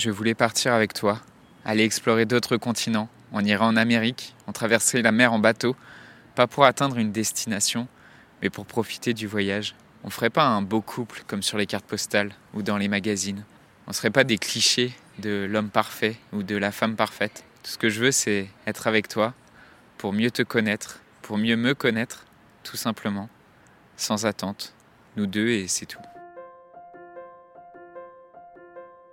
je voulais partir avec toi, aller explorer d'autres continents. On irait en Amérique, on traverserait la mer en bateau, pas pour atteindre une destination, mais pour profiter du voyage. On ferait pas un beau couple comme sur les cartes postales ou dans les magazines. On serait pas des clichés de l'homme parfait ou de la femme parfaite. Tout ce que je veux, c'est être avec toi pour mieux te connaître, pour mieux me connaître, tout simplement, sans attente. Nous deux et c'est tout.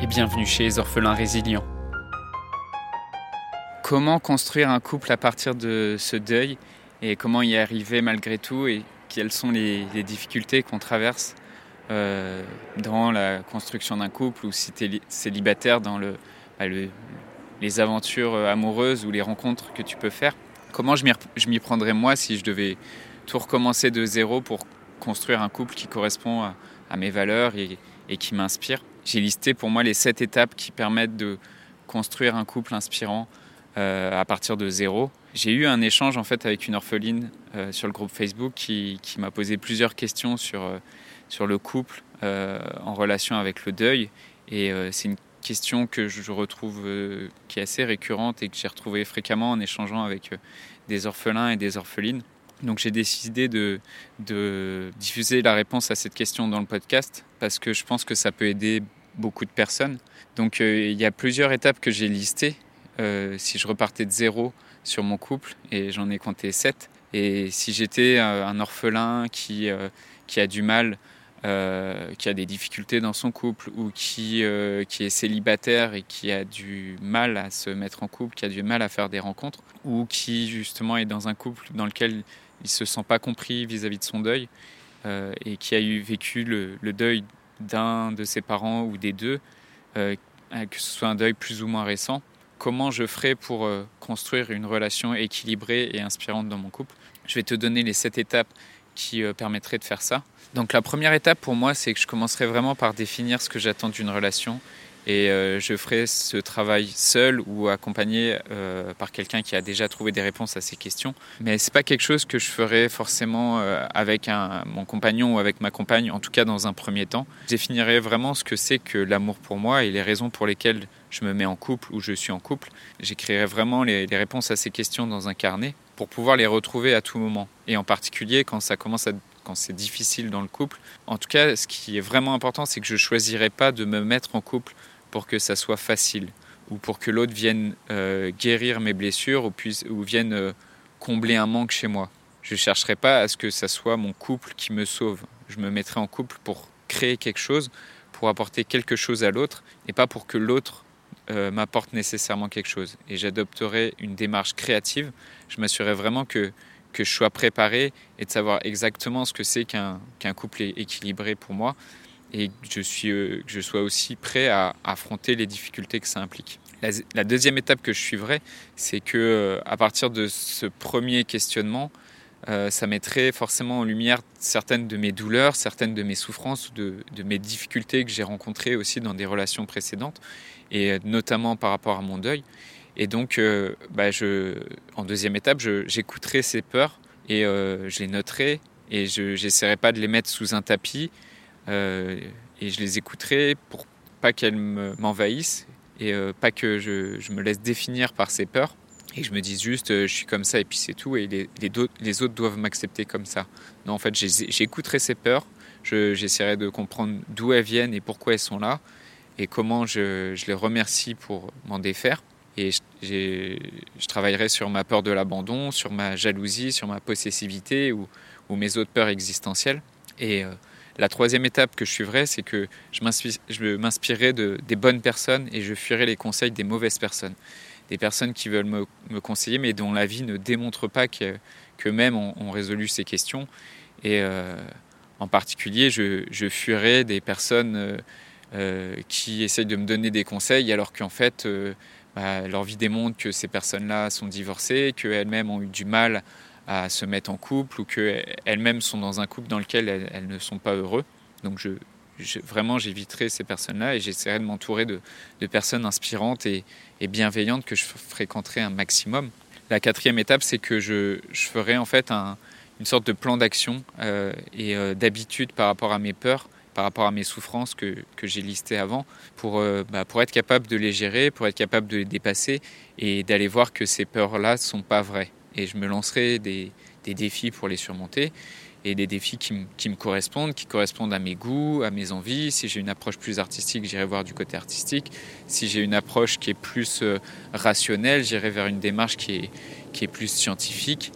et bienvenue chez les orphelins résilients. Comment construire un couple à partir de ce deuil et comment y arriver malgré tout et quelles sont les, difficultés qu'on traverse euh, dans la construction d'un couple ou si tu es célibataire dans bah, le, les aventures amoureuses ou les rencontres que tu peux faire? Comment je m'y prendrais moi si je devais tout recommencer de zéro pour construire un couple qui correspond à, mes valeurs et qui m'inspire? J'ai listé pour moi les sept étapes qui permettent de construire un couple inspirant euh, à partir de zéro. J'ai eu un échange en fait avec une orpheline euh, sur le groupe Facebook qui, m'a posé plusieurs questions sur, euh, sur le couple en relation avec le deuil. Et c'est une question que je retrouve qui est assez récurrente et que j'ai retrouvée fréquemment en échangeant avec des orphelins et des orphelines. Donc j'ai décidé de, de, diffuser la réponse à cette question dans le podcast parce que je pense que ça peut aider beaucoup de personnes. Donc euh, il y a plusieurs étapes que j'ai listées. Euh, si je repartais de zéro sur mon couple, et j'en ai compté sept, et si j'étais euh, un orphelin qui, qui a du mal, qui a des difficultés dans son couple, ou qui, qui est célibataire et qui a du mal à se mettre en couple, qui a du mal à faire des rencontres, ou qui justement est dans un couple dans lequel il se sent pas compris vis-à-vis de son deuil, et qui a eu vécu le, le deuil d'un de ses parents ou des deux, euh, que ce soit un deuil plus ou moins récent, comment je ferai pour euh, construire une relation équilibrée et inspirante dans mon couple? Je vais te donner les sept étapes qui euh, permettraient de faire ça. Donc la première étape pour moi, c'est que je commencerai vraiment par définir ce que j'attends d'une relation et euh, je ferai ce travail seul ou accompagné euh, par quelqu'un qui a déjà trouvé des réponses à ces questions. Mais c'est pas quelque chose que je ferai forcément euh, avec un, mon compagnon ou avec ma compagne, en tout cas dans un premier temps. Je définirai vraiment ce que c'est que l'amour pour moi et les raisons pour lesquelles je me mets en couple ou je suis en couple. J'écrirai vraiment les, les réponses à ces questions dans un carnet pour pouvoir les retrouver à tout moment. Et en particulier quand ça commence à c'est difficile dans le couple. En tout cas, ce qui est vraiment important, c'est que je ne choisirai pas de me mettre en couple pour que ça soit facile ou pour que l'autre vienne euh, guérir mes blessures ou, puisse, ou vienne euh, combler un manque chez moi. Je ne chercherai pas à ce que ça soit mon couple qui me sauve. Je me mettrai en couple pour créer quelque chose, pour apporter quelque chose à l'autre et pas pour que l'autre euh, m'apporte nécessairement quelque chose. Et j'adopterai une démarche créative. Je m'assurerai vraiment que, que je sois préparé et de savoir exactement ce que c'est qu'un couple équilibré pour moi et que je, suis, euh, que je sois aussi prêt à, affronter les difficultés que ça implique. La, deuxième étape que je suivrai, c'est que euh, à partir de ce premier questionnement, euh, ça mettrait forcément en lumière certaines de mes douleurs, certaines de mes souffrances, de, de mes difficultés que j'ai rencontrées aussi dans des relations précédentes, et notamment par rapport à mon deuil. Et donc, bah je, en deuxième étape, j'écouterai ces peurs et je les noterai et je n'essaierai pas de les mettre sous un tapis, euh, et je les écouterai pour pas qu'elles m'envahissent et euh, pas que je, me laisse définir par ces peurs et je me dise juste euh, je suis comme ça et puis c'est tout et les, autres doivent m'accepter comme ça. Non, en fait, j'écouterai ces peurs, j'essaierai de comprendre d'où elles viennent et pourquoi elles sont là et comment je les remercie pour m'en défaire. Et je, travaillerai sur ma peur de l'abandon, sur ma jalousie, sur ma possessivité ou, mes autres peurs existentielles. Et la troisième étape que je suivrai, c'est que je m'inspirerai de, des bonnes personnes et je fuirai les conseils des mauvaises personnes. Des personnes qui veulent me, conseiller mais dont la vie ne démontre pas qu'eux-mêmes ont, résolu ces questions. Et euh, en particulier, je, fuirai des personnes euh, qui essayent de me donner des conseils alors qu'en fait bah, leur vie démontre que ces personnes-là sont divorcées, qu'elles-mêmes ont eu du mal à se mettre en couple ou qu'elles-mêmes sont dans un couple dans lequel elles, ne sont pas heureux. Donc vraiment j'éviterai ces personnes-là et j'essaierai de m'entourer de, personnes inspirantes et, bienveillantes que je fréquenterai un maximum. La quatrième étape, c'est que je, ferai en fait une sorte de plan d'action euh, et euh, d'habitude par rapport à mes peurs par rapport à mes souffrances que, que j'ai listées avant, pour, euh, bah, pour être capable de les gérer, pour être capable de les dépasser et d'aller voir que ces peurs-là ne sont pas vraies. Et je me lancerai des, des défis pour les surmonter et des défis qui, qui, me correspondent, qui correspondent à mes goûts, à mes envies. Si j'ai une approche plus artistique, j'irai voir du côté artistique. Si j'ai une approche qui est plus euh, rationnelle, j'irai vers une démarche qui est, qui est plus scientifique.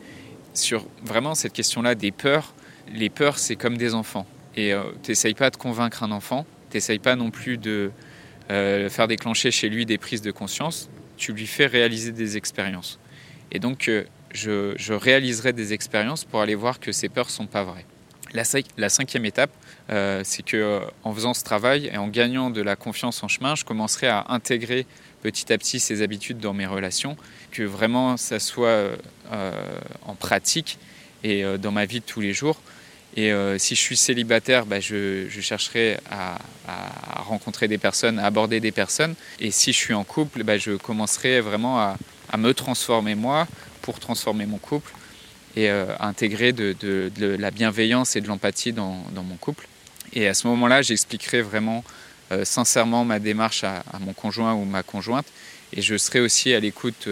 Sur vraiment cette question-là des peurs, les peurs, c'est comme des enfants. Et euh, tu n'essayes pas de convaincre un enfant, tu n'essayes pas non plus de euh, faire déclencher chez lui des prises de conscience, tu lui fais réaliser des expériences. Et donc, euh, je, réaliserai des expériences pour aller voir que ces peurs sont pas vraies. La, la cinquième étape, c'est que en faisant ce travail et en gagnant de la confiance en chemin, je commencerai à intégrer petit à petit ces habitudes dans mes relations, que vraiment ça soit en pratique et dans ma vie de tous les jours. Et euh, si je suis célibataire, bah, je, chercherai à, rencontrer des personnes, à aborder des personnes. Et si je suis en couple, bah, je commencerai vraiment à, me transformer moi pour transformer mon couple et euh, à intégrer de, la bienveillance et de l'empathie dans, mon couple. Et à ce moment-là, j'expliquerai vraiment euh, sincèrement ma démarche à, mon conjoint ou ma conjointe. Et je serai aussi à l'écoute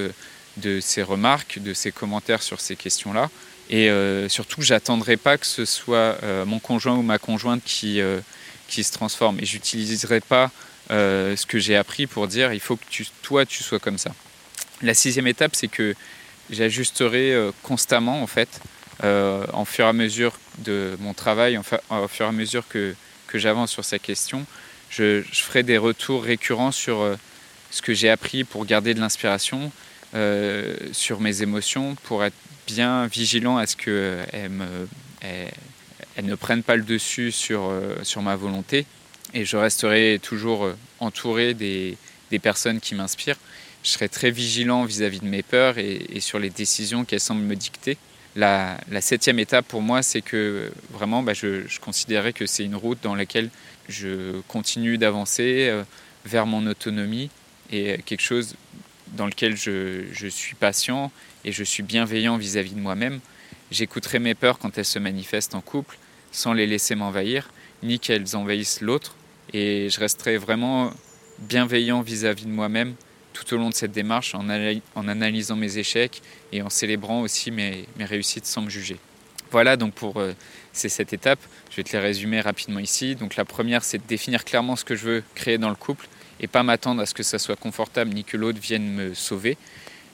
de ses remarques, de ses commentaires sur ces questions-là et euh, surtout, j'attendrai pas que ce soit euh, mon conjoint ou ma conjointe qui, euh, qui se transforme. Et j'utiliserai pas ce que j'ai appris pour dire il faut que tu, toi tu sois comme ça. La sixième étape, c'est que j'ajusterai constamment en fait, en fur et à mesure de mon travail, en fur et à mesure que, que j'avance sur cette question, je, ferai des retours récurrents sur ce que j'ai appris pour garder de l'inspiration, sur mes émotions, pour être bien vigilant à ce qu'elles ne prennent pas le dessus sur, euh, sur ma volonté. Et je resterai toujours euh, entouré des, des personnes qui m'inspirent. Je serai très vigilant vis-à-vis de mes peurs et, sur les décisions qu'elles semblent me dicter. La, la, septième étape pour moi, c'est que vraiment, bah, je, je, considérais que c'est une route dans laquelle je continue d'avancer euh, vers mon autonomie et quelque chose dans lequel je, suis patient et je suis bienveillant vis-à-vis de moi-même, j'écouterai mes peurs quand elles se manifestent en couple sans les laisser m'envahir, ni qu'elles envahissent l'autre, et je resterai vraiment bienveillant vis-à-vis de moi-même tout au long de cette démarche en, analysant mes échecs et en célébrant aussi mes, mes réussites sans me juger. Voilà donc pour euh, ces sept étapes. Je vais te les résumer rapidement ici. Donc la première, c'est de définir clairement ce que je veux créer dans le couple et pas m'attendre à ce que ça soit confortable ni que l'autre vienne me sauver.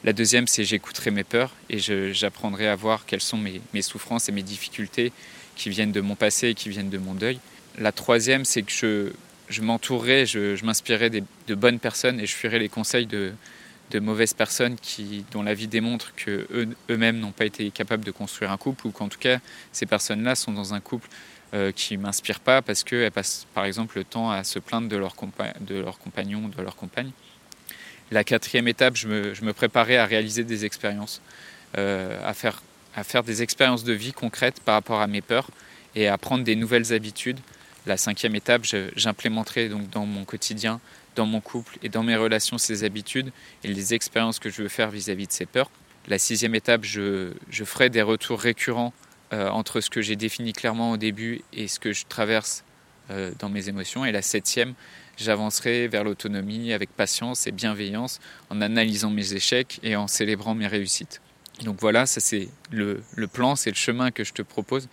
La deuxième, c'est j'écouterai mes peurs et j'apprendrai à voir quelles sont mes, souffrances et mes difficultés qui viennent de mon passé et qui viennent de mon deuil. La troisième, c'est que je, je m'entourerai, je, m'inspirerai de bonnes personnes et je fuirai les conseils de, mauvaises personnes qui, dont la vie démontre que eux-mêmes n'ont pas été capables de construire un couple ou qu'en tout cas ces personnes-là sont dans un couple euh, qui ne m'inspire pas parce qu'elles passent par exemple le temps à se plaindre de leur, de leur compagnon ou de leur compagne. La quatrième étape, je me, préparais à réaliser des expériences, euh, à, faire, à faire des expériences de vie concrètes par rapport à mes peurs et à prendre des nouvelles habitudes. La cinquième étape, j'implémenterai donc dans mon quotidien, dans mon couple et dans mes relations ces habitudes et les expériences que je veux faire vis-à-vis de ces peurs. La sixième étape, je, ferai des retours récurrents euh, entre ce que j'ai défini clairement au début et ce que je traverse euh, dans mes émotions. Et la septième, j'avancerai vers l'autonomie avec patience et bienveillance en analysant mes échecs et en célébrant mes réussites. Donc voilà, ça c'est le, plan, c'est le chemin que je te propose.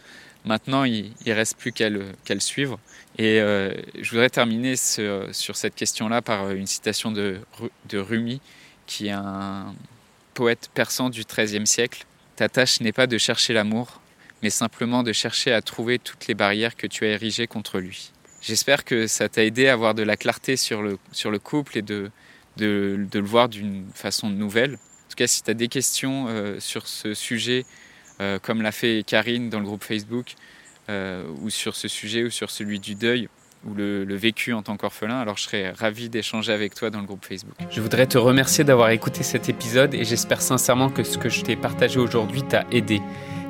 Maintenant, il ne reste plus qu'à le, suivre. Et euh, je voudrais terminer sur cette question-là par une citation de, de Rumi, qui est un poète persan du XIIIe siècle. Ta tâche n'est pas de chercher l'amour, mais simplement de chercher à trouver toutes les barrières que tu as érigées contre lui. J'espère que ça t'a aidé à avoir de la clarté sur le, sur le couple et de, de, le voir d'une façon nouvelle. En tout cas, si tu as des questions euh, sur ce sujet, euh, comme l'a fait Karine dans le groupe Facebook, euh, ou sur ce sujet ou sur celui du deuil, ou le, le vécu en tant qu'orphelin, alors je serais ravi d'échanger avec toi dans le groupe Facebook. Je voudrais te remercier d'avoir écouté cet épisode et j'espère sincèrement que ce que je t'ai partagé aujourd'hui t'a aidé.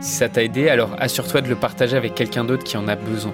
Si ça t'a aidé, alors assure-toi de le partager avec quelqu'un d'autre qui en a besoin.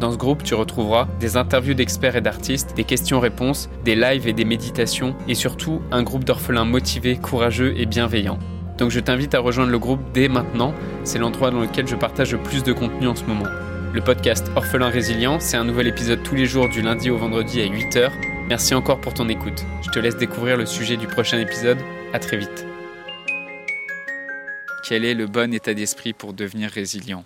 Dans ce groupe, tu retrouveras des interviews d'experts et d'artistes, des questions-réponses, des lives et des méditations, et surtout un groupe d'orphelins motivés, courageux et bienveillants. Donc je t'invite à rejoindre le groupe dès maintenant, c'est l'endroit dans lequel je partage le plus de contenu en ce moment. Le podcast Orphelins Résilients, c'est un nouvel épisode tous les jours du lundi au vendredi à 8h. Merci encore pour ton écoute. Je te laisse découvrir le sujet du prochain épisode. À très vite. Quel est le bon état d'esprit pour devenir résilient?